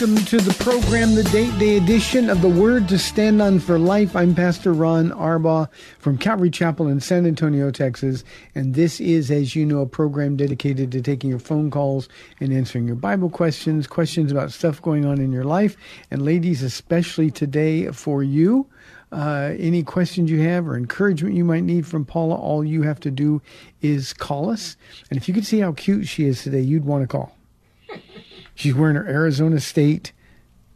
Welcome to the program, the date day edition of the Word to Stand On for Life. I'm Pastor Ron Arbaugh from Calvary Chapel in San Antonio, Texas. And this is, as you know, a program dedicated to taking your phone calls and answering your Bible questions, questions about stuff going on in your life. And ladies, especially today for you. Uh, any questions you have or encouragement you might need from Paula, all you have to do is call us. And if you could see how cute she is today, you'd want to call. She's wearing her Arizona State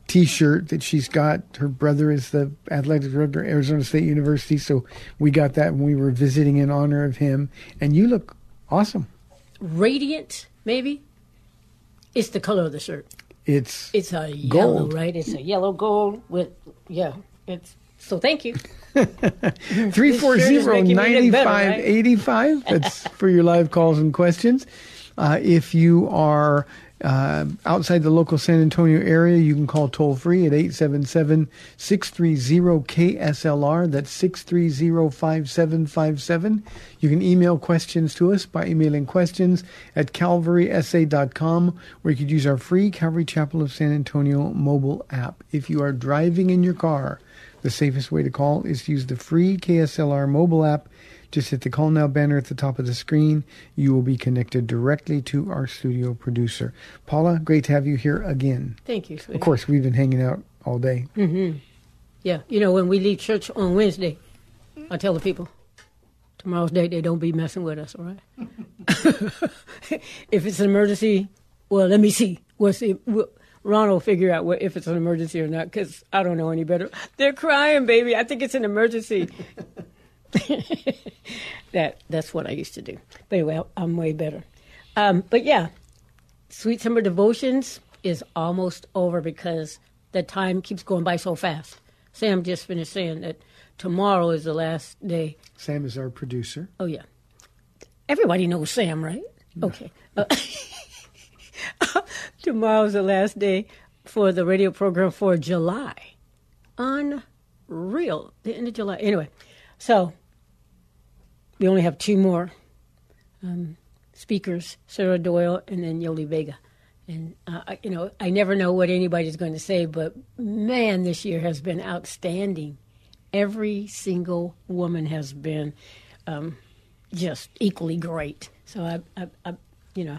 T-shirt that she's got. Her brother is the athletic director at Arizona State University, so we got that when we were visiting in honor of him. And you look awesome. Radiant, maybe. It's the color of the shirt. It's It's a yellow, Gold. right? It's a yellow gold with yeah. It's so. Thank you. 340-9585. That's for your live calls and questions. Uh, if you are uh, outside the local San Antonio area, you can call toll free at 877-630-KSLR. That's 630-5757. You can email questions to us by emailing questions at calvarysa.com, or you could use our free Calvary Chapel of San Antonio mobile app. If you are driving in your car, the safest way to call is to use the free KSLR mobile app. Just hit the call now banner at the top of the screen. You will be connected directly to our studio producer. Paula, great to have you here again. Thank you. Sweetie. Of course, we've been hanging out all day. Mm-hmm. Yeah. You know when we leave church on Wednesday, I tell the people. Tomorrow's date, they don't be messing with us, all right? if it's an emergency, well, let me see. We'll see. We'll, Ron will figure out what, if it's an emergency or not because I don't know any better. They're crying, baby. I think it's an emergency. that that's what I used to do. But anyway, I'm way better. Um, but yeah, Sweet Summer Devotions is almost over because the time keeps going by so fast. Sam just finished saying that tomorrow is the last day. Sam is our producer. Oh yeah, everybody knows Sam, right? Okay. Uh, tomorrow's the last day for the radio program for July. Unreal, the end of July. Anyway, so we only have two more um, speakers: Sarah Doyle and then Yoli Vega. And uh, you know, I never know what anybody's going to say, but man, this year has been outstanding. Every single woman has been um, just equally great. So I, I, I you know,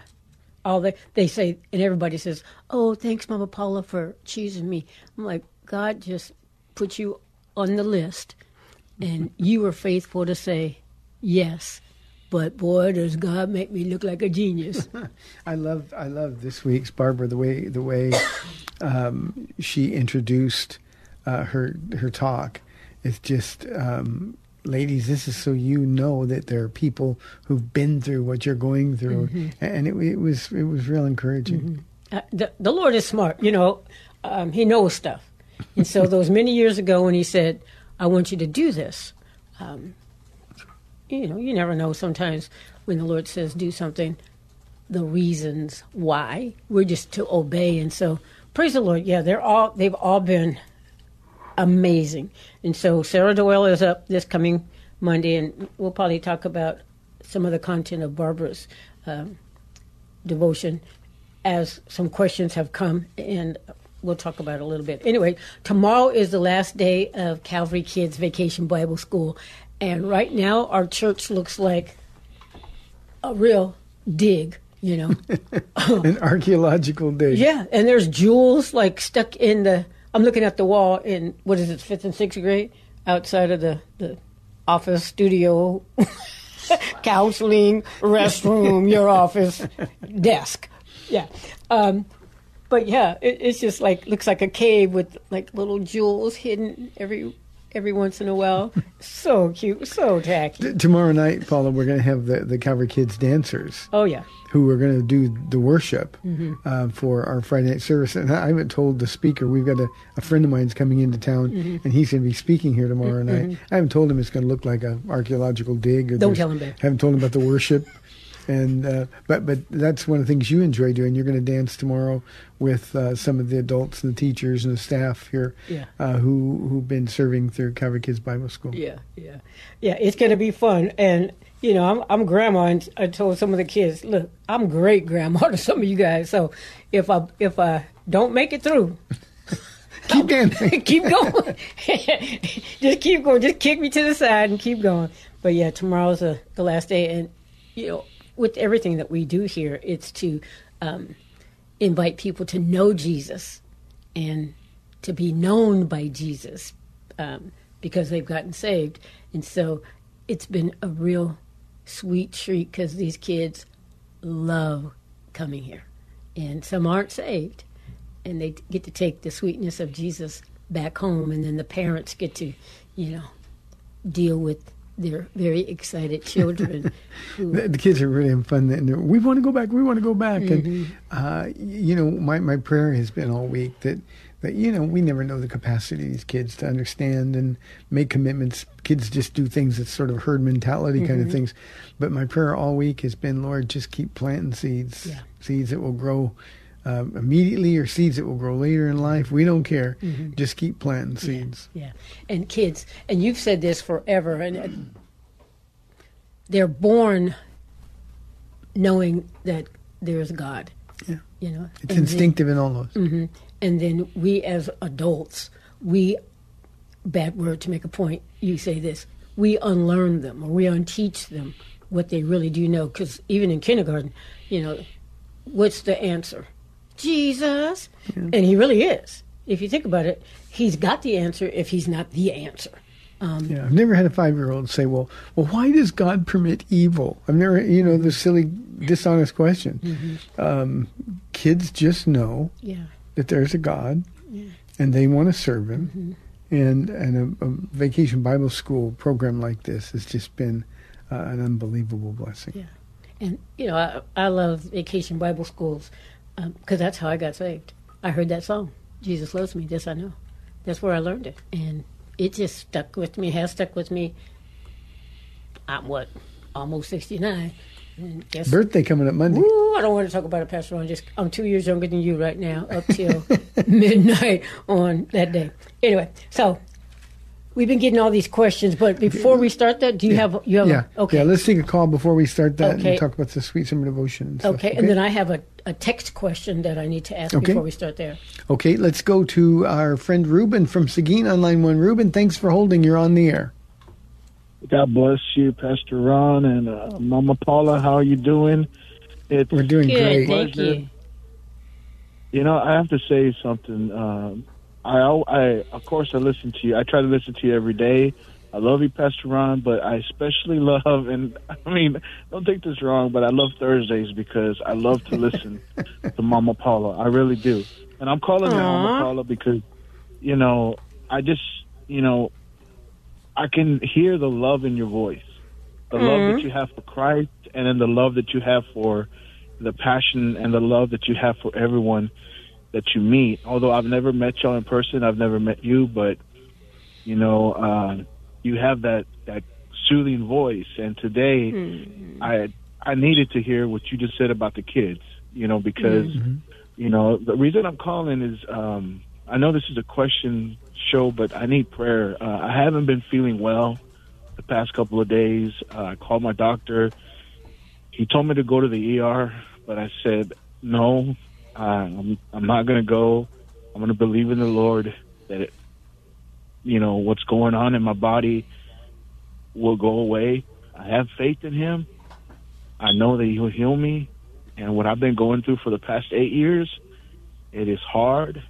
all they they say, and everybody says, "Oh, thanks, Mama Paula, for choosing me." I'm like, God just put you on the list, and you were faithful to say yes. But boy, does God make me look like a genius. I love I love this week's Barbara the way the way um, she introduced uh, her her talk. It's just um, ladies, this is so you know that there are people who've been through what you're going through, and it, it was it was real encouraging. uh, the, the Lord is smart. You know, um, He knows stuff. And so, those many years ago, when He said, "I want you to do this," um, you know, you never know. Sometimes when the Lord says do something, the reasons why we're just to obey. And so, praise the Lord. Yeah, they're all they've all been amazing. And so Sarah Doyle is up this coming Monday, and we'll probably talk about some of the content of Barbara's um, devotion as some questions have come, and we'll talk about it a little bit. Anyway, tomorrow is the last day of Calvary Kids Vacation Bible School, and right now our church looks like a real dig. You know, An archaeological dig. yeah, and there's jewels like stuck in the. I'm looking at the wall in what is it, fifth and sixth grade, outside of the the office studio, counseling, restroom, your office, desk. Yeah, um, but yeah, it, it's just like looks like a cave with like little jewels hidden every every once in a while. So cute, so tacky. Tomorrow night, Paula, we're going to have the, the Calvary Kids dancers Oh yeah. who are going to do the worship Mm-hmm. uh, for our Friday night service. And I haven't told the speaker. We've got a, a friend of mine's coming into town, Mm-hmm. and he's going to be speaking here tomorrow night. I haven't told him it's going to look like an archaeological dig. Or Don't tell him that. Haven't told him about the worship. And uh, but but that's one of the things you enjoy doing. You're going to dance tomorrow with uh, some of the adults and the teachers and the staff here, Yeah. uh, who who've been serving through Calvary Kids Bible School. Yeah, yeah, yeah. It's going to be fun, and you know, I'm I'm grandma, and I told some of the kids, look, I'm great grandma to some of you guys. So if I if I don't make it through, Keep dancing. keep going. just keep going. Just kick me to the side and keep going. But yeah, tomorrow's the the last day, and you know, with everything that we do here, it's to um, invite people to know Jesus and to be known by Jesus um, because they've gotten saved. And so it's been a real sweet treat because these kids love coming here. And some aren't saved. And they get to take the sweetness of Jesus back home. And then the parents get to, you know, deal with their very excited children who the, the kids are really having fun. And we want to go back. We want to go back. Mm-hmm. And uh, you know, my my prayer has been all week that that you know we never know the capacity of these kids to understand and make commitments. Kids just do things that's sort of herd mentality kind Mm-hmm. of things. But my prayer all week has been, Lord, just keep planting seeds, Yeah. seeds that will grow. Um, immediately or seeds that will grow later in life we don't care Mm-hmm. just keep planting seeds Yeah, and kids, and you've said this forever, and it, they're born knowing that there's God. Yeah. you know, it's and then- instinctive in all those and then we as adults, we bad word to make a point. You say this, we unlearn them or we unteach them what they really do know. Because even in kindergarten, you know, what's the answer? Jesus, and he really is. If you think about it, he's got the answer. If he's not the answer, um, Yeah, I've never had a five-year-old say, "Well, well, why does God permit evil?" I've never, you know, the silly, dishonest question. Um, kids just know yeah, that there's a God, and they want to serve Him. And and a, a vacation Bible school program like this has just been uh, an unbelievable blessing. yeah. And you know, I, I love vacation Bible schools Um, because that's how I got saved. I heard that song, "Jesus Loves Me." This I know. That's where I learned it, and it just stuck with me. Has stuck with me. I'm what, almost sixty nine. And guess Birthday coming up Monday. Ooh, I don't want to talk about it, Pastor Ron. Just I'm two years younger than you right now, up till midnight on that day. Anyway, so we've been getting all these questions, but before we start that, do you have you have Yeah, okay yeah. Let's take a call before we start that Okay. and talk about the sweet summer devotion. And stuff, okay, and then I have a, a text question that I need to ask Okay. before we start there. Okay, let's go to our friend Ruben from Seguin on line one. Ruben, thanks for holding. You're on the air. God bless you, Pastor Ron and uh, Mama Paula. How are you doing? It's We're doing Good, great. thank Pleasure. you. you know I have to say something. Um, I, al- I of course I listen to you. I try to listen to you every day. I love you, Pastor Ron, but I especially love and I mean don't take this wrong, but I love Thursdays because I love to listen to Mama Paula. I really do, and I'm calling her Aw. Mama Paula because you know I just you know I can hear the love in your voice, the love that mm-hmm. you have for Christ, and then the love that you have for the passion and the love that you have for everyone that you meet. Although I've never met y'all in person, I've never met you, but you know, uh, you have that that soothing voice. And today, I I needed to hear what you just said about the kids. You know, because you know, the reason I'm calling is um, I know this is a question show, but I need prayer. Uh, I haven't been feeling well the past couple of days. Uh, I called my doctor. He told me to go to the ER, but I said no. Uh, I'm I'm not going to go. I'm going to believe in the Lord that it, you know what's going on in my body will go away. I have faith in Him. I know that He'll heal me, and what I've been going through for the past eight years, it is hard.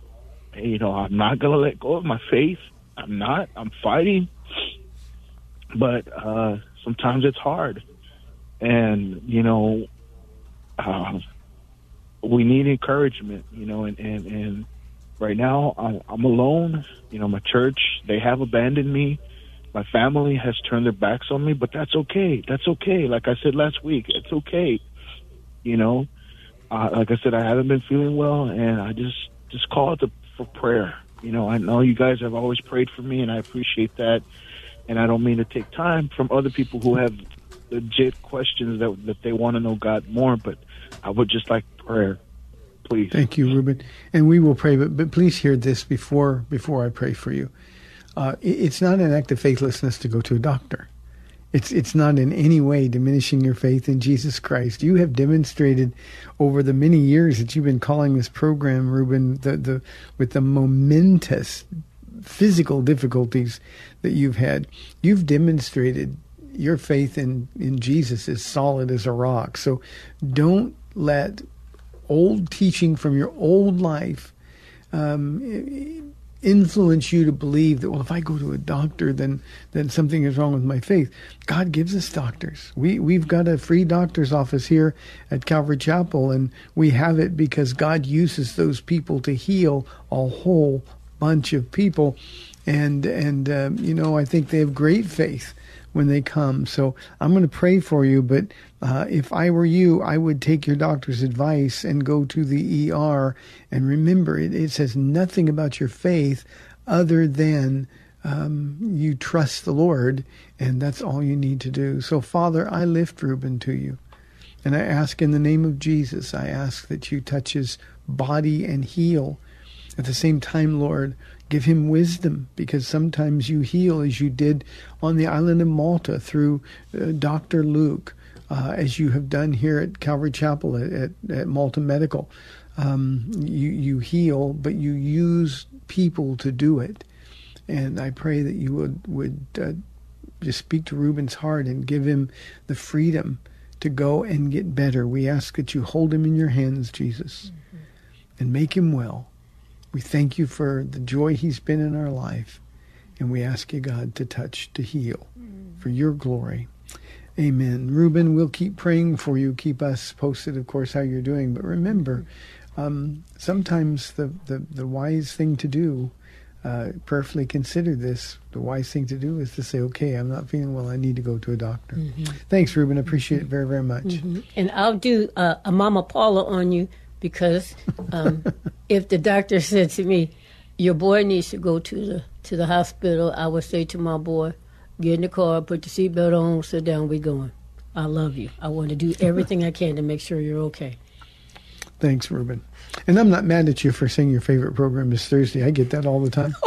You know, I'm not going to let go of my faith. I'm not. I'm fighting, but uh, sometimes it's hard, and you know, uh, we need encouragement. You know, and and and right now I'm, I'm alone. You know, my church they have abandoned me. My family has turned their backs on me, but that's okay. That's okay. Like I said last week, it's okay. You know, like I said, I haven't been feeling well, and I just just call it the, for prayer. You know, I know you guys have always prayed for me, and I appreciate that. And I don't mean to take time from other people who have legit questions that that they want to know God more, but I would just like prayer, please. Thank you, Ruben. And we will pray, but, but please hear this before before I pray for you. Uh, it, it's not an act of faithlessness to go to a doctor. It's it's not in any way diminishing your faith in Jesus Christ. You have demonstrated over the many years that you've been calling this program, Ruben, the, the with the momentous physical difficulties that you've had. You've demonstrated your faith in, in Jesus is solid as a rock. So don't let old teaching from your old life um, influence you to believe that well if I go to a doctor then then something is wrong with my faith. God gives us doctors. We we've got a free doctor's office here at Calvary Chapel and we have it because God uses those people to heal a whole bunch of people and and um, you know I think they have great faith when they come. So I'm going to pray for you, but uh, if I were you, I would take your doctor's advice and go to the ER. And remember, it, it says nothing about your faith other than um, you trust the Lord, and that's all you need to do. So, Father, I lift Ruben to you. And I ask in the name of Jesus, I ask that you touch his body and heal. At the same time, Lord, Give him wisdom because sometimes you heal as you did on the island of Malta through uh, Dr. Luke, uh, as you have done here at Calvary Chapel at, at, at Malta Medical. Um, you, you heal, but you use people to do it. And I pray that you would, would uh, just speak to Ruben's heart and give him the freedom to go and get better. We ask that you hold him in your hands, Jesus, mm-hmm. and make him well. We thank you for the joy he's been in our life. And we ask you, God, to touch, to heal mm. for your glory. Amen. Ruben, we'll keep praying for you. Keep us posted, of course, how you're doing. But remember, um, sometimes the, the, the wise thing to do, uh, prayerfully consider this, the wise thing to do is to say, okay, I'm not feeling well. I need to go to a doctor. Mm-hmm. Thanks, Ruben. Appreciate mm-hmm. it very, very much. Mm-hmm. And I'll do uh, a Mama Paula on you because um, if the doctor said to me, "Your boy needs to go to the to the hospital," I would say to my boy, "Get in the car, put the seatbelt on, sit down, we're going." I love you. I want to do everything I can to make sure you're okay. Thanks, Ruben. And I'm not mad at you for saying your favorite program is Thursday. I get that all the time.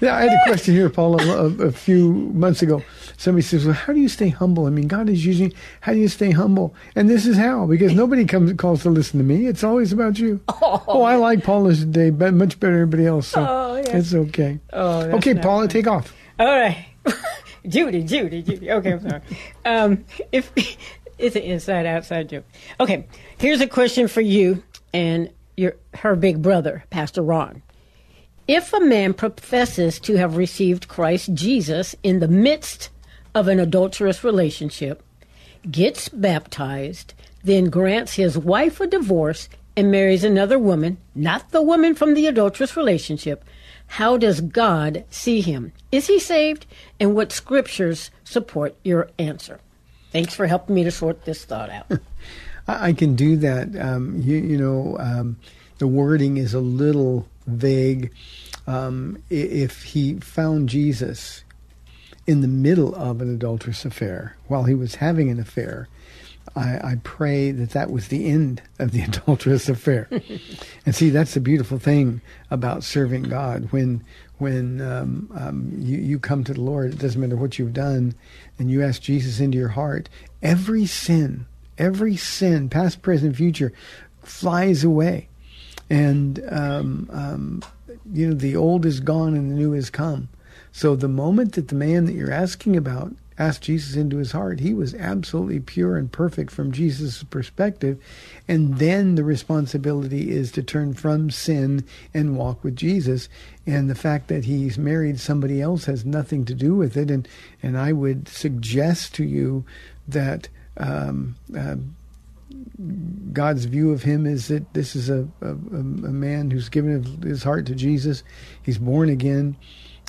yeah, I had a question here, Paula, a, a few months ago somebody says, "Well, how do you stay humble?" I mean, God is using. How do you stay humble? And this is how, because nobody comes calls to listen to me. It's always about you. Oh, oh I like Paula's today, but much better than everybody else. So oh, yes. it's okay. Oh, okay, Paula, take off. All right, Judy, Judy, Judy. Okay, I'm sorry. um, if it's an inside outside joke. Okay, here's a question for you and your her big brother, Pastor Ron. If a man professes to have received Christ Jesus in the midst of an adulterous relationship, gets baptized, then grants his wife a divorce and marries another woman, not the woman from the adulterous relationship, how does God see him? Is he saved? And what scriptures support your answer? Thanks for helping me to sort this thought out. I can do that. Um, you, you, know, um, the wording is a little vague. Um, if he found Jesus in the middle of an adulterous affair, while he was having an affair, I, I pray that that was the end of the adulterous affair. and see, that's the beautiful thing about serving God. When when um, um, you, you come to the Lord, it doesn't matter what you've done, and you ask Jesus into your heart, every sin, every sin, past, present, future, flies away. And, um, um, you know, the old is gone and the new has come. So the moment that the man that you're asking about asked Jesus into his heart, he was absolutely pure and perfect from Jesus' perspective. And then the responsibility is to turn from sin and walk with Jesus. And the fact that he's married somebody else has nothing to do with it. And, and I would suggest to you that um, uh, God's view of him is that this is a, a, a man who's given his heart to Jesus. He's born again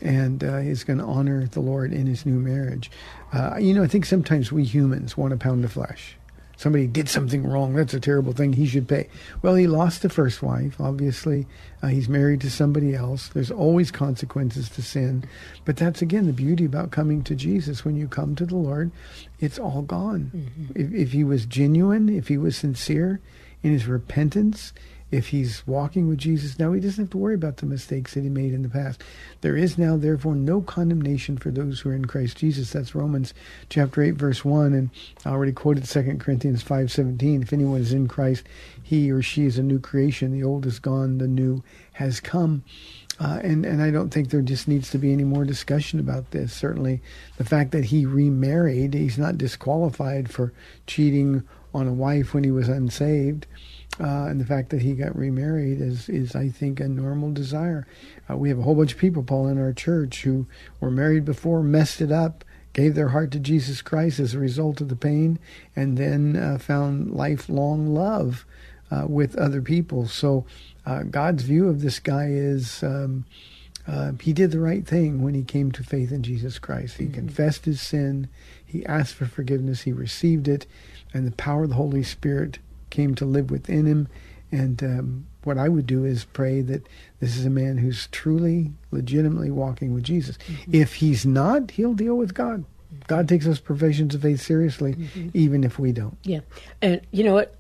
and uh, he's going to honor the Lord in his new marriage. Uh, you know, I think sometimes we humans want a pound of flesh. Somebody did something wrong. That's a terrible thing. He should pay. Well, he lost the first wife. Obviously, uh, he's married to somebody else. There's always consequences to sin. But that's, again, the beauty about coming to Jesus. When you come to the Lord, it's all gone. Mm-hmm. If, if he was genuine, if he was sincere in his repentance, if he's walking with Jesus now, he doesn't have to worry about the mistakes that he made in the past. There is now, therefore, no condemnation for those who are in Christ Jesus. That's Romans chapter 8, verse 1. And I already quoted 2 Corinthians 5.17. If anyone is in Christ, he or she is a new creation. The old is gone, the new has come. Uh, and, and I don't think there just needs to be any more discussion about this. Certainly, the fact that he remarried, he's not disqualified for cheating on a wife when he was unsaved. Uh, and the fact that he got remarried is, is I think, a normal desire. Uh, we have a whole bunch of people, Paul, in our church who were married before, messed it up, gave their heart to Jesus Christ as a result of the pain, and then uh, found lifelong love uh, with other people. So uh, God's view of this guy is um, uh, he did the right thing when he came to faith in Jesus Christ. He mm-hmm. confessed his sin, he asked for forgiveness, he received it, and the power of the Holy Spirit came to live within him. And um, what I would do is pray that this is a man who's truly, legitimately walking with Jesus. Mm-hmm. If he's not, he'll deal with God. God takes those professions of faith seriously, mm-hmm. even if we don't. Yeah. And you know what?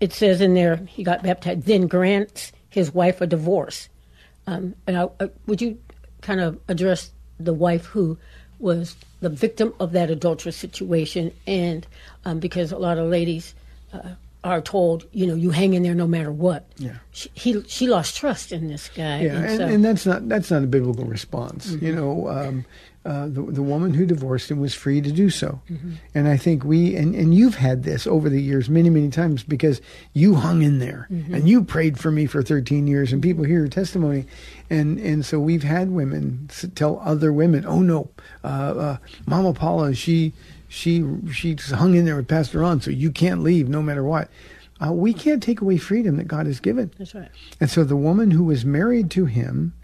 It says in there, he got baptized, then grants his wife a divorce. Um, and I, uh, would you kind of address the wife who was the victim of that adulterous situation? And um, because a lot of ladies, uh, are told, you know, you hang in there no matter what. Yeah. She, he, she lost trust in this guy. Yeah, and, and, so, and that's not that's not a biblical response. Mm-hmm. You know, um, uh, the the woman who divorced him was free to do so, mm-hmm. and I think we and and you've had this over the years many many times because you hung in there mm-hmm. and you prayed for me for 13 years, and people hear your testimony, and and so we've had women tell other women, oh no, uh, uh, Mama Paula, she she she hung in there with Pastor Ron. so you can't leave no matter what. Uh, we can't take away freedom that God has given. That's right. And so the woman who was married to him,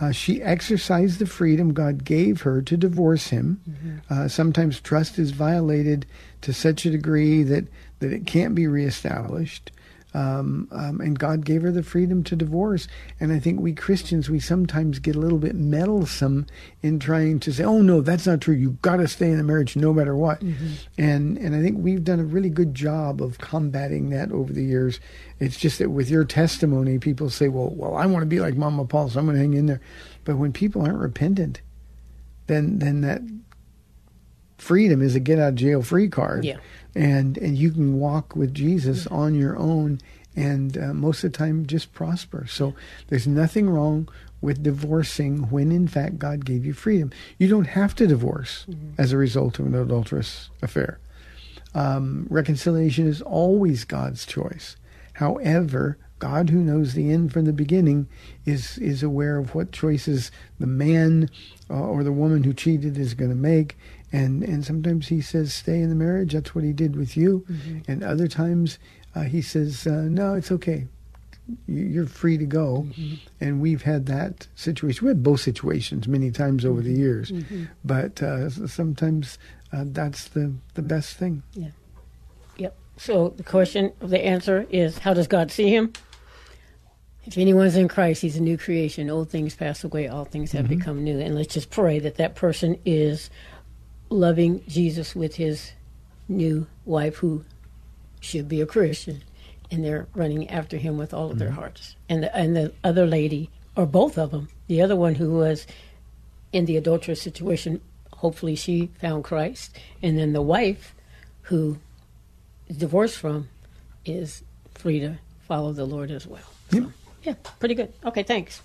uh, she exercised the freedom God gave her to divorce him. Mm-hmm. Uh, sometimes trust is violated to such a degree that, that it can't be reestablished. Um, um, and God gave her the freedom to divorce. And I think we Christians, we sometimes get a little bit meddlesome in trying to say, "Oh no, that's not true. You've got to stay in the marriage no matter what." Mm-hmm. And and I think we've done a really good job of combating that over the years. It's just that with your testimony, people say, "Well, well, I want to be like Mama Paul, so I'm going to hang in there." But when people aren't repentant, then then that freedom is a get out of jail free card. Yeah and and you can walk with Jesus on your own and uh, most of the time just prosper. So there's nothing wrong with divorcing when in fact God gave you freedom. You don't have to divorce mm-hmm. as a result of an adulterous affair. Um, reconciliation is always God's choice. However, God, who knows the end from the beginning, is is aware of what choices the man uh, or the woman who cheated is going to make, and and sometimes he says stay in the marriage that's what he did with you mm-hmm. and other times uh, he says uh, no it's okay you're free to go mm-hmm. and we've had that situation we had both situations many times over the mm-hmm. years mm-hmm. but uh, sometimes uh, that's the the best thing yeah yep so the question the answer is how does god see him if anyone's in Christ, he's a new creation. Old things pass away, all things have mm-hmm. become new. And let's just pray that that person is loving Jesus with his new wife who should be a Christian, and they're running after him with all of their mm-hmm. hearts. And the, and the other lady, or both of them, the other one who was in the adulterous situation, hopefully she found Christ, and then the wife who is divorced from is free to follow the Lord as well. So, yeah, pretty good. Okay, thanks.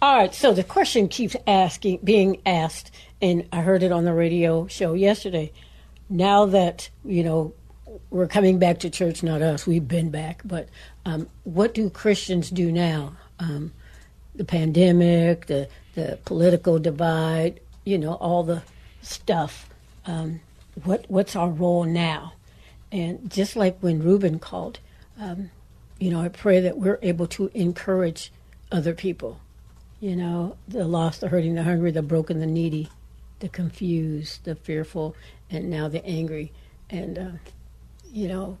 All right, so the question keeps asking, being asked, and I heard it on the radio show yesterday. Now that you know we're coming back to church, not us, we've been back, but um, what do Christians do now? Um, the pandemic, the the political divide, you know, all the stuff. Um, what what's our role now? And just like when Ruben called, um, you know, I pray that we're able to encourage other people. You know, the lost, the hurting, the hungry, the broken, the needy, the confused, the fearful, and now the angry. And uh, you know,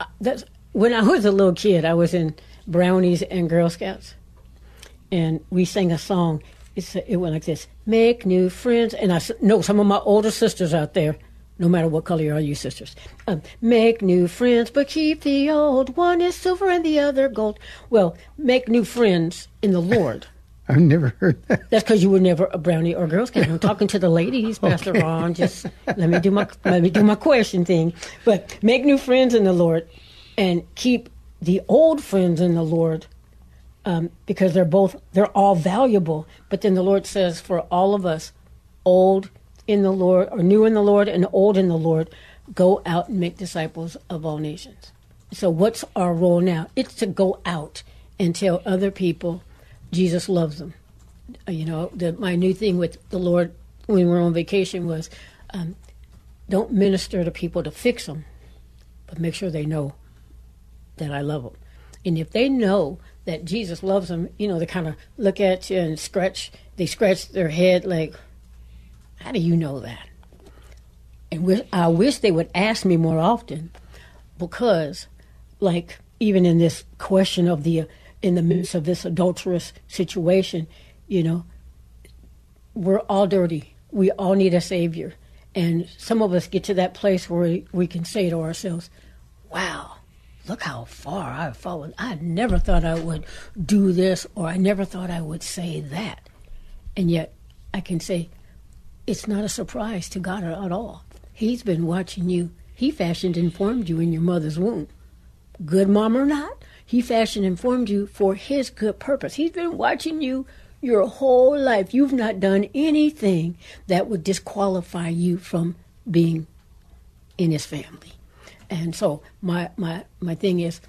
uh, that's when I was a little kid. I was in Brownies and Girl Scouts, and we sang a song. It went like this: "Make new friends." And I know some of my older sisters out there. No matter what color you are, you sisters. Um, make new friends, but keep the old. One is silver and the other gold. Well, make new friends in the Lord. I've never heard that. That's because you were never a brownie or Girl Scout. I'm talking to the ladies, Pastor Ron. Just let me do my let me do my question thing. But make new friends in the Lord, and keep the old friends in the Lord, um, because they're both they're all valuable. But then the Lord says for all of us, old in the Lord or new in the Lord and old in the Lord, go out and make disciples of all nations. So what's our role now? It's to go out and tell other people Jesus loves them. Uh, You know, the, my new thing with the Lord when we were on vacation was um, don't minister to people to fix them, but make sure they know that I love them. And if they know that Jesus loves them, you know, they kind of look at you and scratch, they scratch their head like, how do you know that? And I wish they would ask me more often because, like, even in this question of the, in the midst of this adulterous situation, you know, we're all dirty. We all need a savior. And some of us get to that place where we, can say to ourselves, wow, look how far I've fallen. I never thought I would do this or I never thought I would say that. And yet I can say, it's not a surprise to God at all. He's been watching you. He fashioned and formed you in your mother's womb. Good mom or not, he fashioned and formed you for his good purpose. He's been watching you your whole life. You've not done anything that would disqualify you from being in his family. And so my my my thing is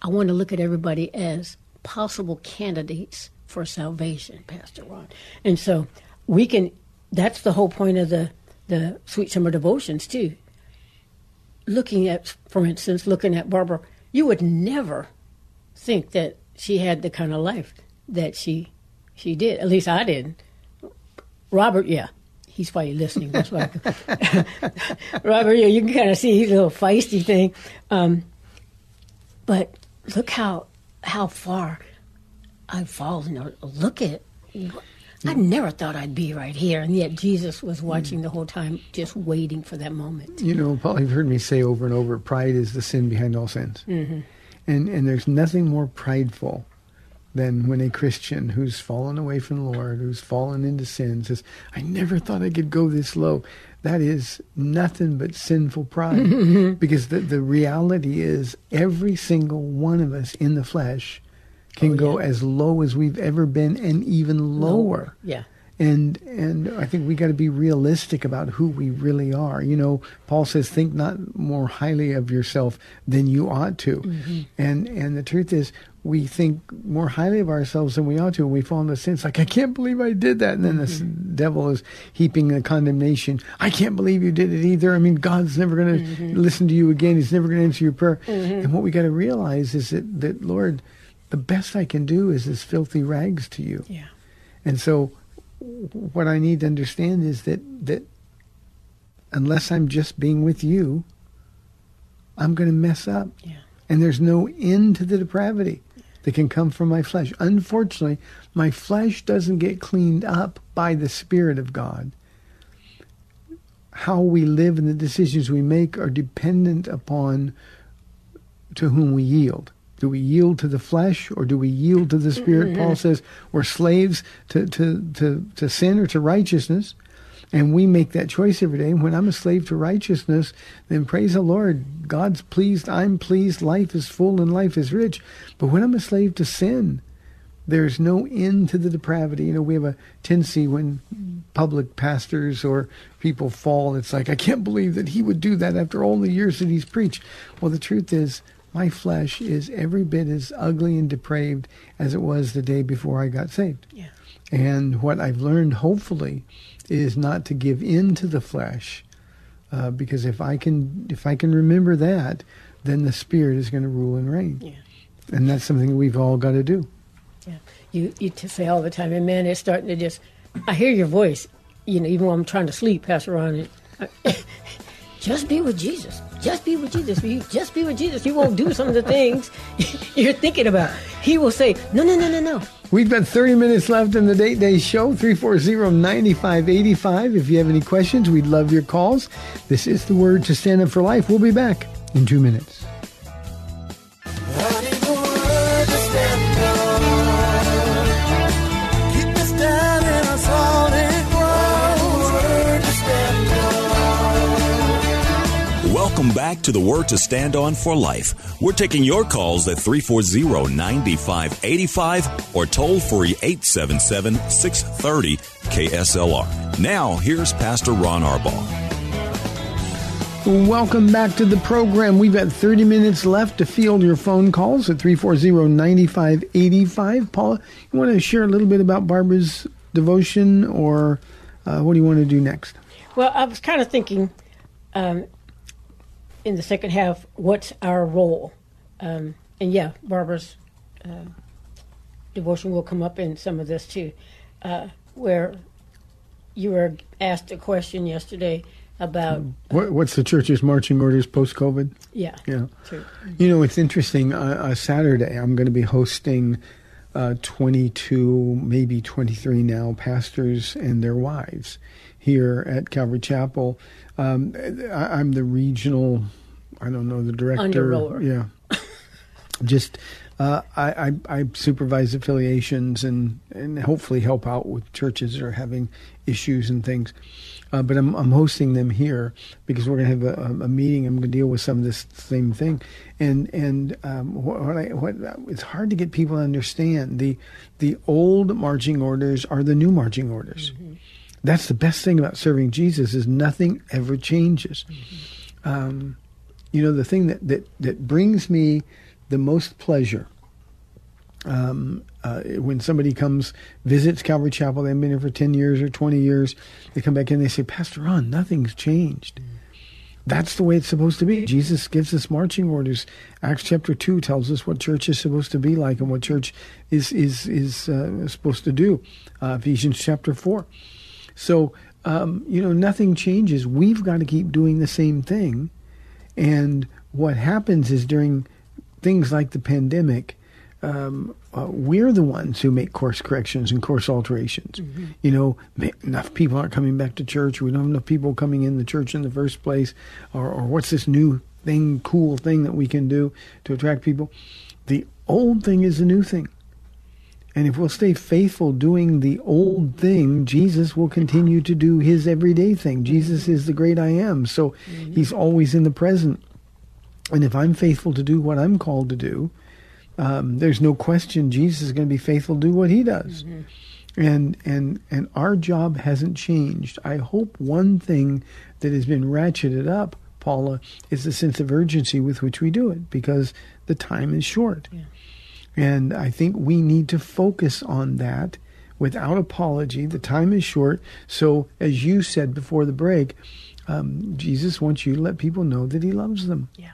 I want to look at everybody as possible candidates for salvation, Pastor Ron. And so we can that's the whole point of the the sweet summer devotions too. Looking at for instance, looking at Barbara, you would never think that she had the kind of life that she she did. At least I didn't. Robert, yeah. He's probably listening. That's why. Robert, yeah, you can kind of see he's a little feisty thing. Um, but look how how far I've fallen. Or Look at. I never thought I'd be right here, and yet Jesus was watching the whole time, just waiting for that moment. You know, Paul, you've heard me say over and over, pride is the sin behind all sins. Mm-hmm. And and there's nothing more prideful than when a Christian who's fallen away from the Lord, who's fallen into sin, says, "I never thought I could go this low." That is nothing but sinful pride, because the the reality is every single one of us in the flesh can Oh, go as low as we've ever been, and even lower Yeah. And and I think we got to be realistic about who we really are. You know, Paul says, "Think not more highly of yourself than you ought to," mm-hmm. and and the truth is, we think more highly of ourselves than we ought to, and we fall into sin. It's like I can't believe I did that, and then the mm-hmm. devil is heaping the condemnation. I can't believe you did it either. I mean, God's never going to mm-hmm. listen to you again. He's never going to answer your prayer. And what we got to realize is that that Lord, the best I can do is as filthy rags to you. Yeah. And so what I need to understand is that that unless I'm just being with you, I'm going to mess up. Yeah. And there's no end to the depravity that can come from my flesh. Unfortunately, my flesh doesn't get cleaned up by the Spirit of God. how we live and the decisions we make are dependent upon to whom we yield. Do we yield to the flesh or do we yield to the spirit? Mm-hmm. Paul says we're slaves to, to, to, to sin or to righteousness. And we make that choice every day. And when I'm a slave to righteousness, then praise the Lord. God's pleased. I'm pleased. Life is full and life is rich. But when I'm a slave to sin, there's no end to the depravity. You know, we have a tendency when public pastors or people fall, it's like, I can't believe that he would do that after all the years that he's preached. Well, the truth is, my flesh is every bit as ugly and depraved as it was the day before I got saved. Yeah. And what I've learned, hopefully, is not to give in to the flesh, uh, because if I can, if I can remember that, then the Spirit is going to rule and reign, Yeah. and that's something we've all got to do. Yeah. You you to say all the time, and man, it's starting to just. I hear your voice, you know, even when I'm trying to sleep, Pastor Ron. And, uh, just be with Jesus. Just be with Jesus. You just be with Jesus. He won't do some of the things you're thinking about. He will say, no, no, no, no, no. We've got 30 minutes left in the Date Day Show, 340-9585. If you have any questions, we'd love your calls. This is the word to stand up for life. We'll be back in two minutes. Back to the Word to Stand On for Life. We're taking your calls at 340 9585 or toll free 877 630 KSLR. Now, here's Pastor Ron Arbaugh. Welcome back to the program. We've got 30 minutes left to field your phone calls at 340-9585. Paula, you want to share a little bit about Barbara's devotion or uh, what do you want to do next? Well, I was kind of thinking um, in the second half, what's our role? Um, and yeah, Barbara's uh, devotion will come up in some of this too, uh, where you were asked a question yesterday about, What, what's the church's marching orders post-COVID? yeah, Yeah. true. You know, it's interesting. Uh, uh, Saturday, I'm going to be hosting uh, 22, maybe 23 now, pastors and their wives here at Calvary Chapel. Um, I, I'm the regional, I don't know, the director. Underrower. Yeah. Just, uh, I, I, I supervise affiliations and, and hopefully help out with churches that are having issues and things. Uh, but I'm, I'm hosting them here because we're going to have a, a meeting. I'm going to deal with some of this same thing, and and um, what, what I what it's hard to get people to understand the the old marching orders are the new marching orders. That's the best thing about serving Jesus is nothing ever changes. Um, you know the thing that, that that brings me the most pleasure um, uh, when somebody comes visits Calvary Chapel, they've been here for ten years or twenty years. They come back in, they say, Pastor Ron, nothing's changed. That's the way it's supposed to be. Jesus gives us marching orders. Acts chapter two tells us what church is supposed to be like and what church is is is uh, supposed to do. Uh, Ephesians chapter four. So um, you know nothing changes. We've got to keep doing the same thing. And what happens is during things like the pandemic, um, uh, we're the ones who make course corrections and course alterations. You know, enough people aren't coming back to church. We don't have enough people coming in the church in the first place. Or, or what's this new thing, cool thing that we can do to attract people? The old thing is the new thing. And if we'll stay faithful doing the old thing, Jesus will continue to do his everyday thing. Jesus is the great I am. So he's always in the present. And if I'm faithful to do what I'm called to do, um, there's no question Jesus is going to be faithful to do what he does. And and and our job hasn't changed. I hope one thing that has been ratcheted up, Paula, is the sense of urgency with which we do it because the time is short. And I think we need to focus on that without apology. The time is short. So, as you said before the break, um, Jesus wants you to let people know that he loves them. Yeah.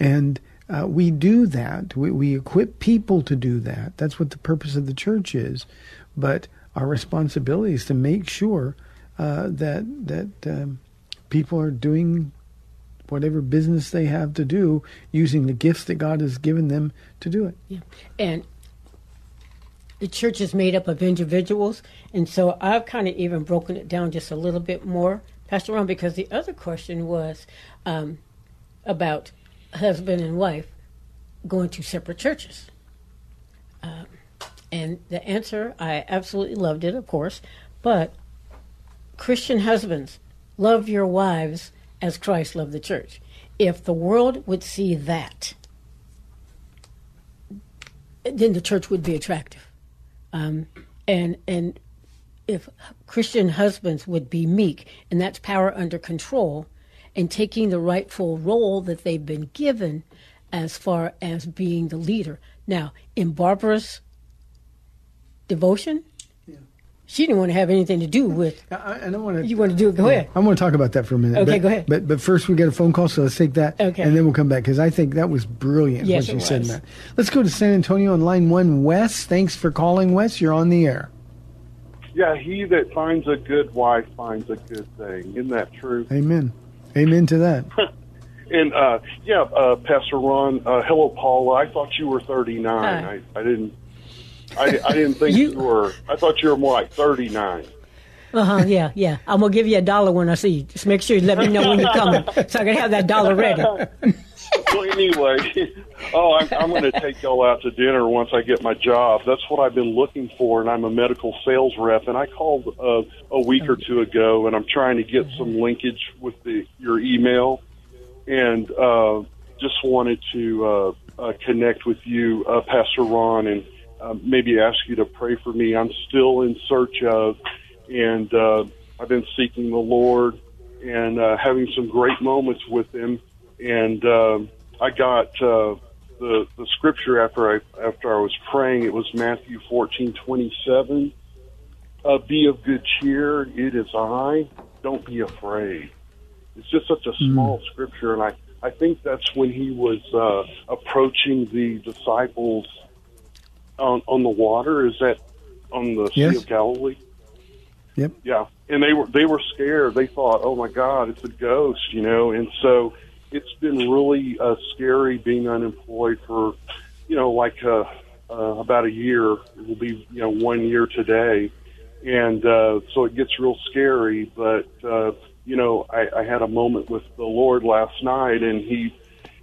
And uh, we do that. We, we equip people to do that. That's what the purpose of the church is. But our responsibility is to make sure uh, that that um, people are doing whatever business they have to do using the gifts that God has given them to do it. Yeah. And the church is made up of individuals. And so I've kind of even broken it down just a little bit more Pastor Ron, because the other question was um, about husband and wife going to separate churches. Um, and the answer, I absolutely loved it, of course, but Christian husbands, love your wives as Christ loved the church. If the world would see that, then the church would be attractive. Um, and and if Christian husbands would be meek, and that's power under control, and taking the rightful role that they've been given as far as being the leader. Now, in Barbara's devotion, she didn't want to have anything to do with. I, I don't want to. You want to do it? Go ahead. I want to talk about that for a minute. Okay, but, go ahead. But but first we get a phone call, so let's take that. Okay. And then we'll come back because I think that was brilliant Yes, what you it said, was. Matt. Let's go to San Antonio on line one. Wes, thanks for calling. Wes, you're on the air. Yeah, he that finds a good wife finds a good thing. Isn't that true? Amen. Amen to that. And uh, yeah, uh, Pastor Ron, uh, hello, Paula. I thought you were 39. Hi. I, I didn't. I, I didn't think You- you, were. I thought you were more like 39. Uh huh. Yeah, yeah. I'm gonna give you a dollar when I see you. Just make sure you let me know when you're coming, so I can have that dollar ready. well, anyway, oh, I'm, I'm going to take y'all out to dinner once I get my job. That's what I've been looking for, and I'm a medical sales rep. And I called uh, a week or two ago, and I'm trying to get some linkage with the your email, and uh, just wanted to uh, uh, connect with you, uh, Pastor Ron, and uh, maybe ask you to pray for me. I'm still in search of, and uh, I've been seeking the Lord and uh, having some great moments with Him and um, I got uh, the the scripture after I after I was praying. It was Matthew fourteen twenty seven. Uh, be of good cheer. It is I. Don't be afraid. It's just such a small scripture, and I I think that's when he was uh, approaching the disciples on on the water. Is that on the Yes. Sea of Galilee? Yep. Yeah, and they were they were scared. They thought, "Oh my God, it's a ghost," you know. And so it's been really uh, scary being unemployed for, you know, like uh, uh, about a year. It will be you know one year today, and uh, so it gets real scary. But uh, you know, I, I had a moment with the Lord last night, and he,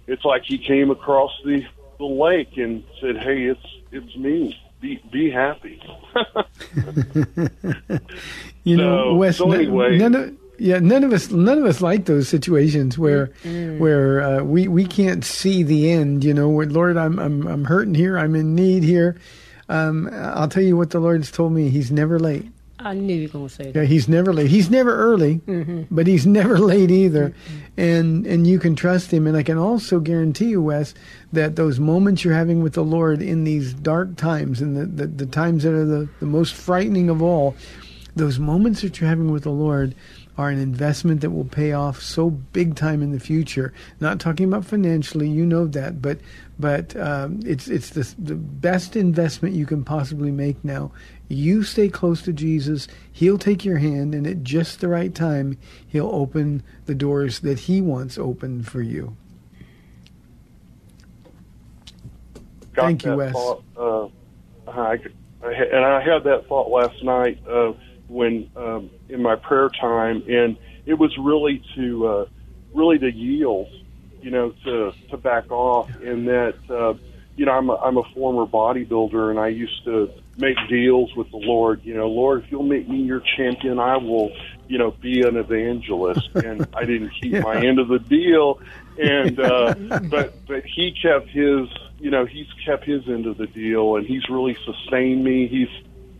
it's like he came across the the lake and said, "Hey, it's it's me. Be be happy." You know, So- Wes. so anyway- none of yeah, none of us, none of us like those situations where where uh, we we can't see the end. You know, where Lord, I'm I'm I'm hurting here. I'm in need here. Um, I'll tell you what the Lord's told me. He's never late. I knew you were gonna say that. Yeah, he's never late. He's never early, but he's never late either. And and you can trust him. And I can also guarantee you, Wes, that those moments you're having with the Lord in these dark times and the, the, the times that are the, the most frightening of all, those moments that you're having with the Lord are an investment that will pay off so big time in the future. Not talking about financially, you know that, but but um, it's it's the the best investment you can possibly make now. You stay close to Jesus. He'll take your hand, and at just the right time, He'll open the doors that He wants open for you. got Thank you, Wes. Thought, uh, I, and I had that thought last night uh, when um, in my prayer time, and it was really to uh, really to yield, you know, to to back off, and that uh, you know I'm a, I'm a former bodybuilder, and I used to make deals with the Lord. You know, Lord, if you'll make me your champion, I will, you know, be an evangelist. And I didn't keep my end of the deal, and uh, but but he kept his, you know, he's kept his end of the deal, and he's really sustained me. He's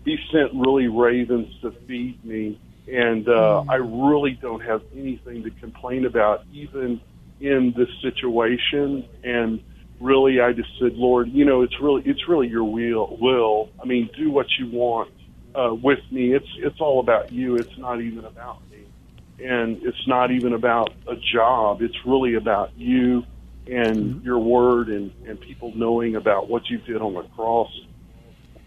he sent really ravens to feed me, and uh, I really don't have anything to complain about, even in this situation. And really, I just said, Lord, you know, it's really it's really your will. Will I mean, do what you want uh, with me. It's it's all about you. It's not even about me, and it's not even about a job. It's really about you and your word and and people knowing about what you did on the cross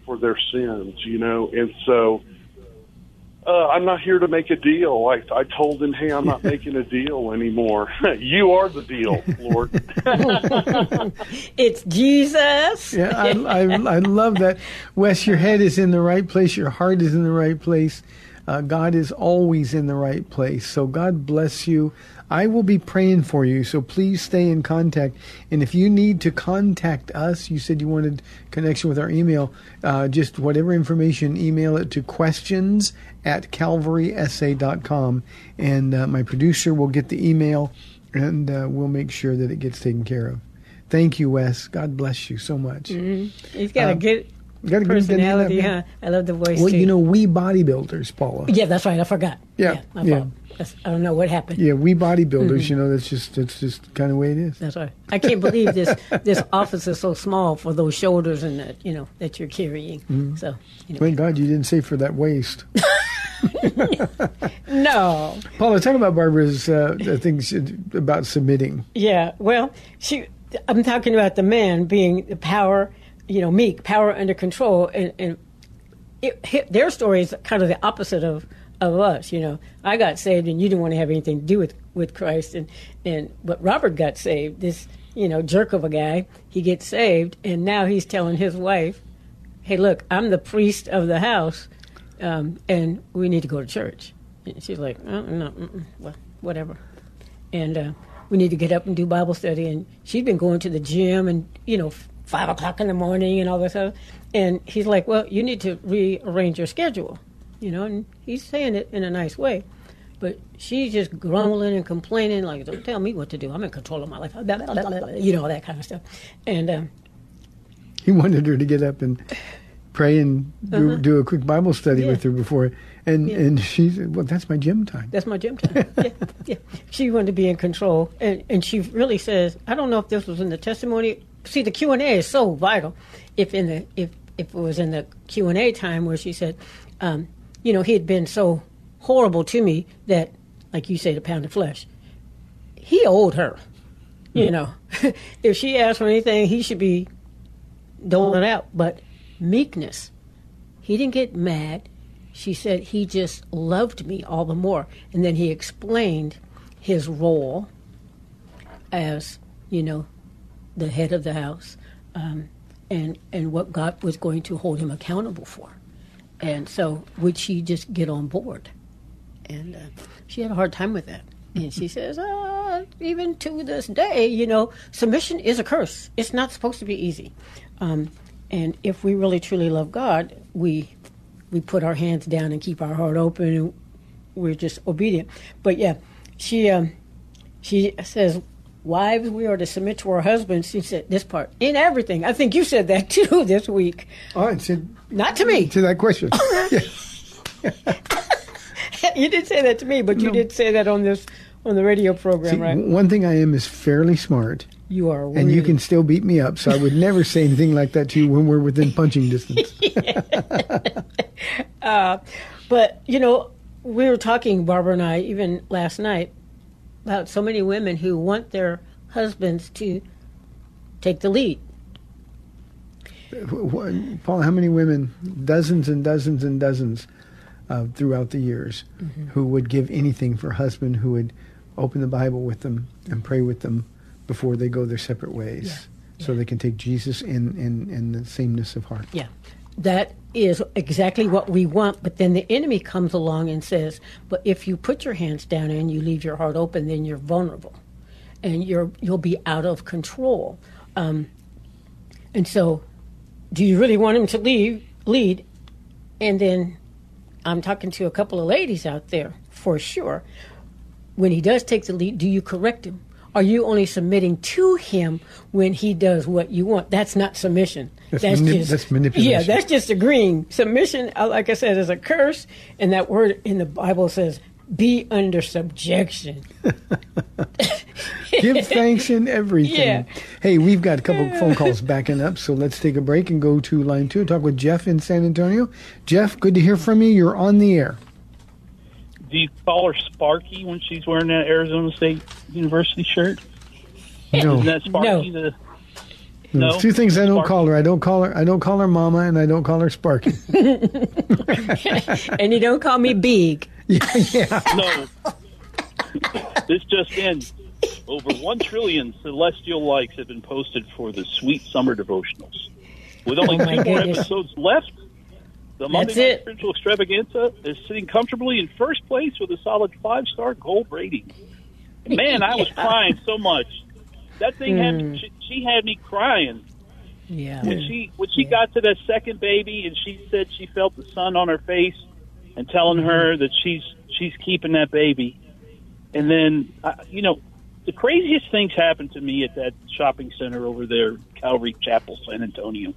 for their sins, you know. And so uh, I'm not here to make a deal. I, I told him, hey, I'm not making a deal anymore. you are the deal, Lord. It's Jesus. Yeah, I, I, I love that. Wes, your head is in the right place. Your heart is in the right place. Uh, God is always in the right place. So God bless you. I will be praying for you. So please stay in contact. And if you need to contact us, you said you wanted connection with our email. Uh, just whatever information, email it to questions at calvarysa.com. And uh, my producer will get the email and uh, we'll make sure that it gets taken care of. Thank you, Wes. God bless you so much. Mm-hmm. He's got a Um, good got a good personality, huh? I love the voice Well, too. you know, we bodybuilders, Paula. yeah, that's right. I forgot. Yeah, my yeah. fault. I don't know what happened. Yeah, we bodybuilders, Mhm. you know, that's just that's just kind of the way it is. That's right. I can't believe this this office is so small for those shoulders and that you know that you're carrying. Mhm. So you know. Thank God you didn't say for that waist. no. Paula, talk about Barbara's uh, things about submitting. Yeah, well, she. I'm talking about the man being the power, you know, meek, power under control, and, and it, it- their story is kind of the opposite of of us. You know, I got saved, and you didn't want to have anything to do with with Christ, and and but Robert got saved. This you know jerk of a guy, he gets saved, and now he's telling his wife, "Hey, look, I'm the priest of the house, um, and we need to go to church." And she's like, oh, "No, well, whatever." and uh, we need to get up and do Bible study. And she'd been going to the gym and, you know, five o'clock in the morning and all this stuff. And he's like, well, you need to rearrange your schedule, you know, and he's saying it in a nice way. But she's just grumbling and complaining, like, don't tell me what to do. I'm in control of my life, you know, all that kind of stuff. And um, He wanted her to get up and pray and do, Uh-huh. do a quick Bible study Yeah. with her before, and Yeah. and she said, "Well, that's my gym time." That's my gym time. yeah, yeah. She wanted to be in control, and and she really says, I don't know if this was in the testimony. See, the Q and A is so vital. If in the if if it was in the Q and A time where she said, um, you know, he had been so horrible to me that, like you say, the pound of flesh. He owed her. You know, if she asked for anything, he should be doling it out. But meekness, he didn't get mad. She said he just loved me all the more. And then he explained his role as, you know, the head of the house um, and, and what God was going to hold him accountable for. And so would she just get on board? And uh, she had a hard time with that. And she says, uh, even to this day, you know, submission is a curse. It's not supposed to be easy. Um, and if we really truly love God, we we put our hands down and keep our heart open, and we're just obedient. But yeah, she um, she says, wives, we are to submit to our husbands. She said this part in everything. I think you said that too this week. Oh, I said not to me. To that question. you did say that to me, but you did say that on this on the radio program, See, right? One thing I am is fairly smart, You are, and you can still beat me up. So I would never say anything like that to you when we're within punching distance. Uh, but you know, we were talking, Barbara and I, even last night, about so many women who want their husbands to take the lead. Paul, how many women, dozens and dozens and dozens uh, throughout the years, Mhm. who would give anything for a husband who would open the Bible with them and pray with them before they go their separate ways, so they can take Jesus in, in, in the sameness of heart. Yeah, that is exactly what we want. But then the enemy comes along and says, "But if you put your hands down and you leave your heart open, then you're vulnerable, and you're you'll be out of control." Um, and so, do you really want him to leave lead? And then, I'm talking to a couple of ladies out there for sure. When he does take the lead, do you correct him? Are you only submitting to him when he does what you want? That's not submission. That's manip- that's manipulation. Yeah, that's just agreeing. Submission, uh, like I said, is a curse, and that word in the Bible says, "Be under subjection." Give thanks in everything. Yeah. Hey, we've got a couple of phone calls backing up, so let's take a break and go to line two and talk with Jeff in San Antonio. Jeff, good to hear from you. You're on the air. Do you call her Sparky when she's wearing that Arizona State University shirt? No. Isn't that Sparky the No, No. There's two things I don't Sparky. call her. I don't call her. I don't call her Mama, and I don't call her Sparky. and you don't call me big. yeah. yeah. No. this just in. Over 1 trillion celestial likes have been posted for the sweet summer devotionals. With only Oh, my two more episodes left, The Monday That's Night it. Spiritual Extravaganza is sitting comfortably in first place with a solid five star gold rating. Man, I was Yeah. crying so much. That thing had Mm. me, she, she had me crying Yeah. when she when she got to that second baby and she said she felt the sun on her face and telling her that she's she's keeping that baby and then uh, you know the craziest things happened to me at that shopping center over there calvary chapel san antonio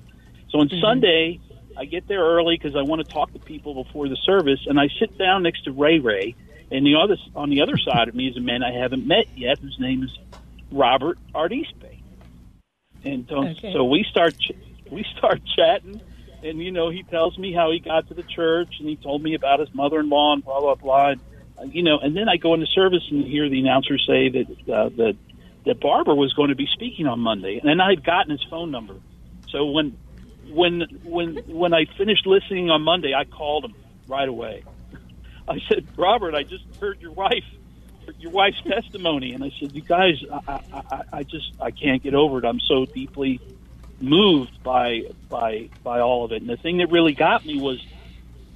so on sunday i get there early because i want to talk to people before the service and i sit down next to ray ray and the other on the other side of me is a man i haven't met yet whose name is robert artispe and so, Okay. so we start ch- we start chatting, and you know he tells me how he got to the church, and he told me about his mother-in-law and blah blah blah. And, uh, you know, and then I go into service and hear the announcer say that uh, that that Barbara was going to be speaking on Monday, and then I had gotten his phone number. So when when when when I finished listening on Monday, I called him right away. I said, Robert, I just heard your wife your wife's testimony, and I said, "You guys, I, I, I, just I can't get over it. I'm so deeply moved by by by all of it." And the thing that really got me was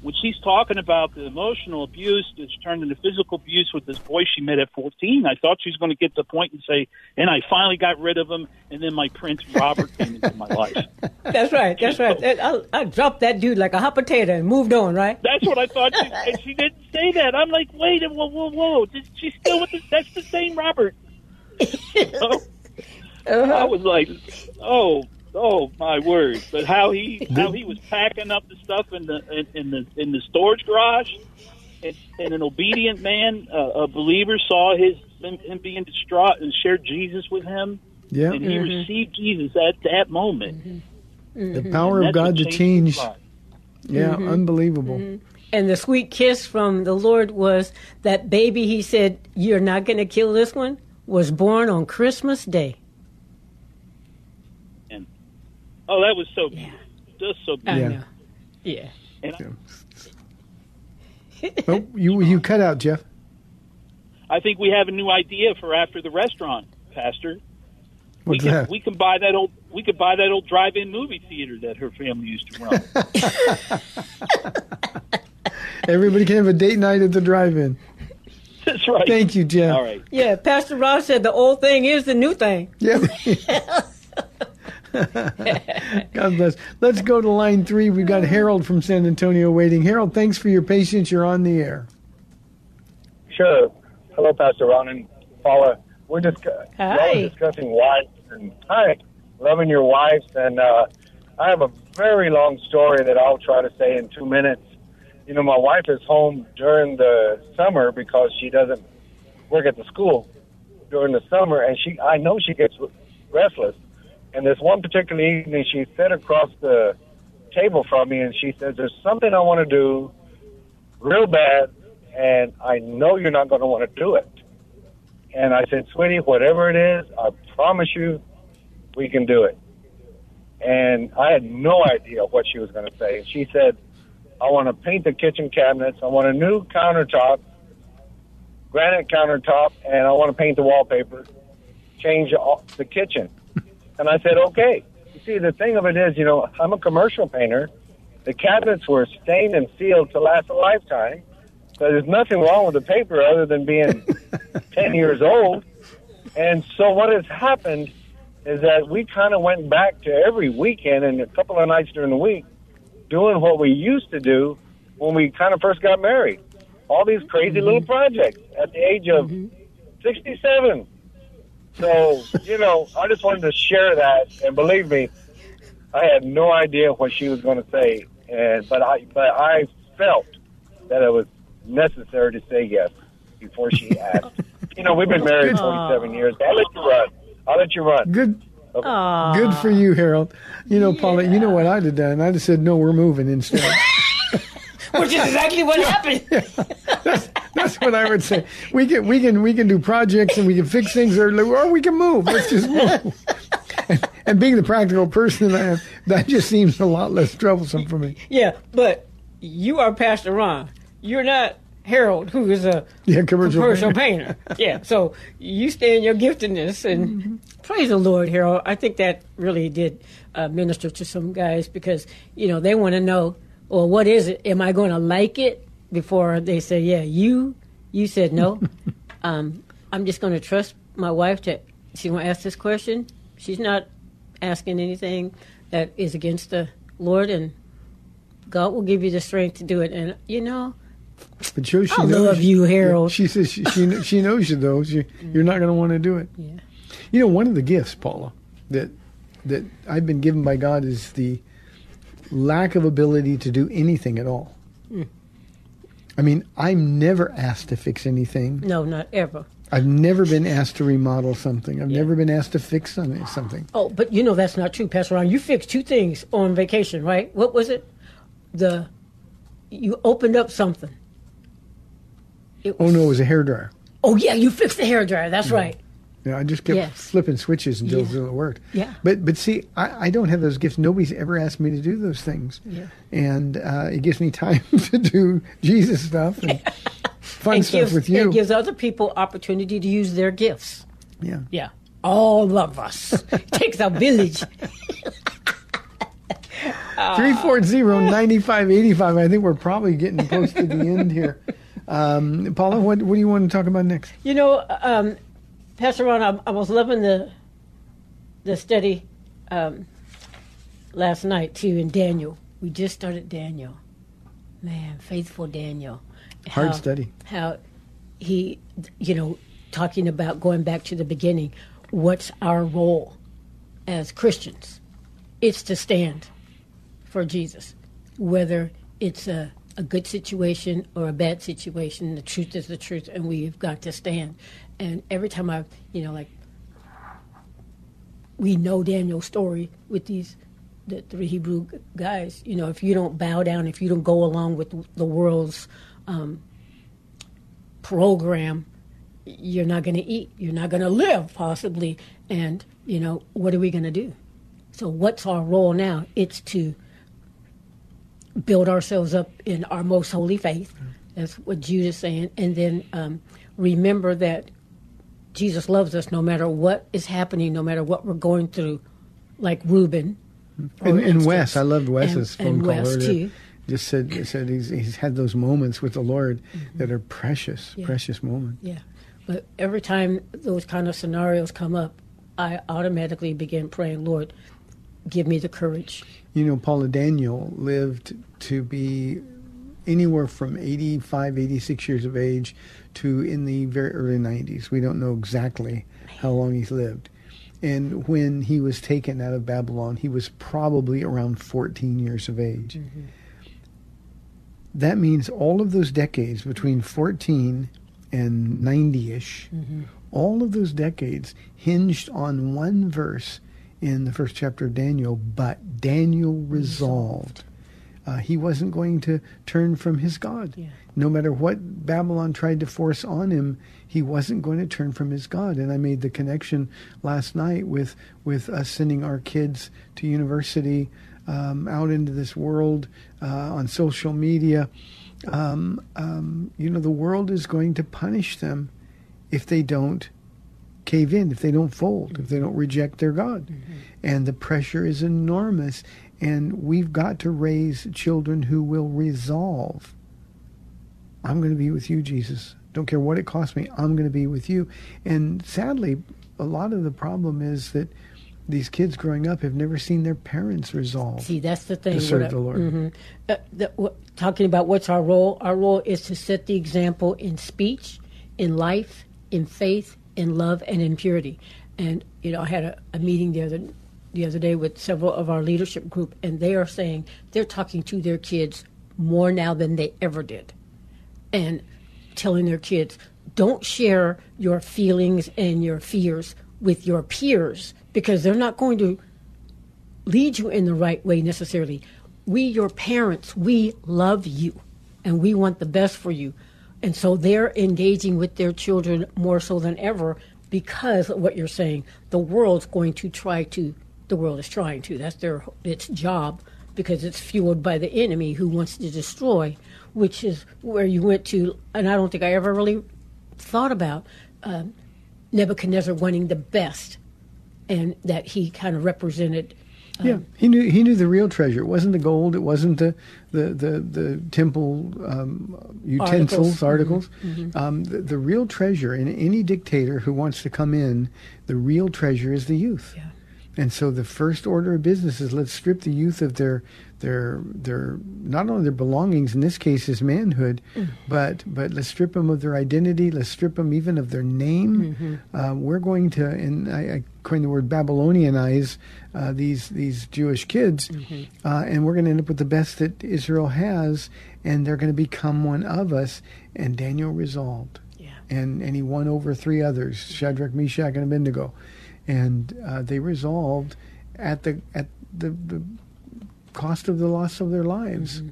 when she's talking about the emotional abuse that's turned into physical abuse with this boy she met at 14. I thought she was going to get to the point and say, "And I finally got rid of him," and then my prince Robert came into my life. That's right. That's right. I, I dropped that dude like a hot potato and moved on. Right. That's what I thought. She, and she didn't say that. I'm like, wait, a whoa, whoa, whoa. Did she still with the? That's the same Robert. So, uh-huh. I was like, oh, oh my word! But how he how he was packing up the stuff in the in, in the in the storage garage, and, and an obedient man, uh, a believer, saw his him, him being distraught and shared Jesus with him, Yeah. and he mm-hmm. received Jesus at that moment. Mm-hmm. The mm-hmm. power of God to change. his life. Yeah, unbelievable. And the sweet kiss from the Lord was that baby. He said, "You're not going to kill this one." Was born on Christmas Day. Oh, that was so beautiful. Just so I beautiful. Yeah. know. Yeah. And I- Oh, you you cut out, Jeff. I think we have a new idea for after the restaurant, Pastor. We What's can, that? we can buy that old we could buy that old drive-in movie theater that her family used to run. Everybody can have a date night at the drive-in. That's right. Thank you, Jeff. All right. Yeah. Pastor Ross said the old thing is the new thing. Yeah. God bless. Let's go to line three. We've got Harold from San Antonio waiting. Harold, thanks for your patience. You're on the air. Sure. Hello, Pastor Ron and Paula. We're just Hi. we're discussing wives and hi, loving your wives, and uh, I have a very long story that I'll try to say in two minutes. You know, my wife is home during the summer because she doesn't work at the school during the summer, and she I know she gets restless. And this one particular evening, she sat across the table from me, and she says, "There's something I want to do real bad, and I know you're not going to want to do it." And I said, "Sweetie, whatever it is, I promise you, we can do it." And I had no idea what she was going to say. And she said, "I want to paint the kitchen cabinets. I want a new countertop, granite countertop, and I want to paint the wallpaper, change the kitchen." And I said, "Okay." You see, the thing of it is, you know, I'm a commercial painter. The cabinets were stained and sealed to last a lifetime. So there's nothing wrong with the paper other than being 10 years old. And so what has happened is that we kind of went back to every weekend and a couple of nights during the week doing what we used to do when we kind of first got married. All these crazy mm-hmm. little projects at the age of mm-hmm. 67. So, you know, I just wanted to share that. And believe me, I had no idea what she was going to say. And, but I, but I felt that it was necessary to say yes before she asked. you know, we've been married 47 years. I'll let you run. I'll let you run. Good. Aw. Good for you, Harold. You know, Paula, you know what I'd have done? I'd have said, no, we're moving instead. Which is exactly what happened. That's what I would say. We can, we can, we can do projects and we can fix things, or, or we can move. Let's just move. and, and being the practical person that I am, that just seems a lot less troublesome for me. Yeah, but you are Pastor Ron. You're not Harold, who is a Yeah, commercial commercial painter. painter. yeah, so you stay in your giftedness, and Mm-hmm. praise the Lord, Harold. I think that really did uh, minister to some guys because you know they want to know or what is it? Am I going to like it before they say, yeah, you, you said no? um, I'm just going to trust my wife that she's going to ask this question. She's not asking anything that is against the Lord, and God will give you the strength to do it. And, you know, But Joe, she I knows love you, Harold. She says she she, she knows you though. She, You're not going to want to do it. Yeah. You know, one of the gifts, Paula, that that I've been given by God is the lack of ability to do anything at all. Mm. I mean, I'm never asked to fix anything. no, not ever. I've never been asked to remodel something. I've never been asked to fix something. something. Oh, but you know that's not true, Pastor Ron. You fixed two things on vacation, right? What was it? The you opened up something. Oh no, it was a hair dryer. Oh yeah, you fixed the hair dryer. That's right. Yeah, I just kept Yes. flipping switches until Yeah. it worked. Yeah. But but see, I, I don't have those gifts. Nobody's ever asked me to do those things. Yeah. And uh, it gives me time to do Jesus stuff and fun stuff gives, with you. It gives other people opportunity to use their gifts. yeah. Yeah, all of us. it takes a village. Three four zero ninety five eighty five. I think we're probably getting close to the end here. Um, Paula, what what do you want to talk about next? You know, um, Pastor Ron, I, I was loving the the study um, last night too in Daniel. We just started Daniel. Man, faithful Daniel. Hard study. How he, you know, talking about going back to the beginning. What's our role as Christians? It's to stand for Jesus, whether it's a, a good situation or a bad situation. The truth is the truth, and we've got to stand. And every time I, you know, like we know Daniel's story with these the three Hebrew guys. You know, if you don't bow down, if you don't go along with the world's um, program, you're not going to eat. You're not going to live, possibly. And you know, what are we going to do? So, what's our role now? It's to build ourselves up in our most holy faith. That's what Jude is saying. And then um, remember that Jesus loves us no matter what is happening, no matter what we're going through, like Ruben. And, and. Wes, I loved Wes's And- phone and call Wes, earlier. too. Just said said he's he's had those moments with the Lord that are precious, Mm-hmm. Yeah. precious moments. Yeah. But every time those kind of scenarios come up, I automatically begin praying, Lord, give me the courage. You know, Paula Daniel lived to be anywhere from 85, 86 years of age to in the very early 90s. We don't know exactly how long he's lived. And when he was taken out of Babylon, he was probably around 14 years of age. That means all of those decades between 14 and 90 ish, all of those decades hinged on one verse in the first chapter of Daniel, but Daniel resolved. Uh, he wasn't going to turn from his God. No matter what Babylon tried to force on him, he wasn't going to turn from his God. And I made the connection last night with, with us sending our kids to university, um, out into this world, uh, on social media. Um, um, you know, the world is going to punish them if they don't cave in, if they don't fold, if they don't reject their God. And the pressure is enormous. And we've got to raise children who will resolve I'm going to be with you, Jesus. Don't care what it costs me. I'm going to be with you. And sadly, a lot of the problem is that these kids growing up have never seen their parents resolve. See, that's the thing. To serve the Lord. mhm. Uh, the, talking about what's our role, our role is to set the example in speech, in life, in faith, in love, and in purity. And you know, I had a, a meeting the other the other day with several of our leadership group, and they are saying they're talking to their kids more now than they ever did, and telling their kids, don't share your feelings and your fears with your peers because they're not going to lead you in the right way necessarily. We, your parents, we love you and we want the best for you. And so they're engaging with their children more so than ever because of what you're saying. The world's going to try to, the world is trying to, that's their its job because it's fueled by the enemy who wants to destroy, which is where you went to. And I don't think I ever really thought about um, Nebuchadnezzar wanting the best and that he kind of represented Yeah, he knew he knew the real treasure. It wasn't the gold. It wasn't the the the, the temple um, utensils, articles. Mhm. Um, the, the real treasure in any dictator who wants to come in, the real treasure is the youth. Yeah. And so the first order of business is let's strip the youth of their their their not only their belongings in this case is manhood, Mm. but but let's strip them of their identity. Let's strip them even of their name. Mhm. Uh, we're going to, and I, I coined the word Babylonianize uh, these these Jewish kids, uh, and we're going to end up with the best that Israel has, and they're going to become one of us. And Daniel resolved, Yeah. and and he won over three others, Shadrach, Meshach, and Abednego, and uh, they resolved at the at the, the cost of the loss of their lives. Mm-hmm.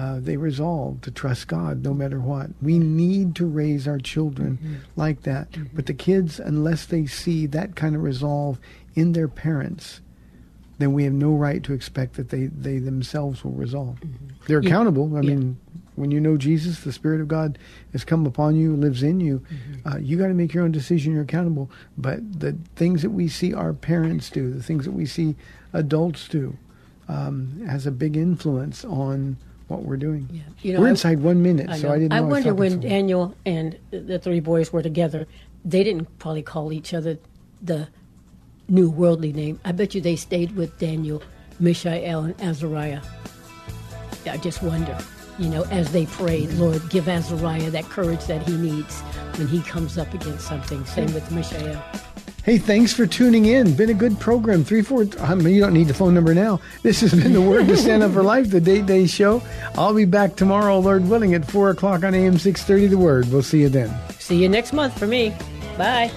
Uh, they resolve to trust God no matter what. We need to raise our children mm-hmm. like that. Mm-hmm. But the kids, unless they see that kind of resolve in their parents, then we have no right to expect that they, they themselves will resolve. They're Yeah. accountable. I Yeah. mean, when you know Jesus, the Spirit of God has come upon you, lives in you. Uh, you got to make your own decision. You're accountable. But the things that we see our parents do, the things that we see adults do, um, has a big influence on what we're doing. You know, we're I- inside one minute, I, so. I didn't. Know I wonder when so. Daniel and the three boys were together, they didn't probably call each other the new worldly name. I bet you they stayed with Daniel, Mishael, and Azariah. I just wonder, you know, as they prayed, Lord, give Azariah that courage that he needs when he comes up against something. Same with Mishael. Hey, thanks for tuning in. Been a good program. Three four. I mean, you don't need the phone number now. This has been the Word to Stand Up for Life, the Date Day Show. I'll be back tomorrow, Lord willing, at four o'clock on AM six thirty. The Word. We'll see you then. See you next month for me. Bye.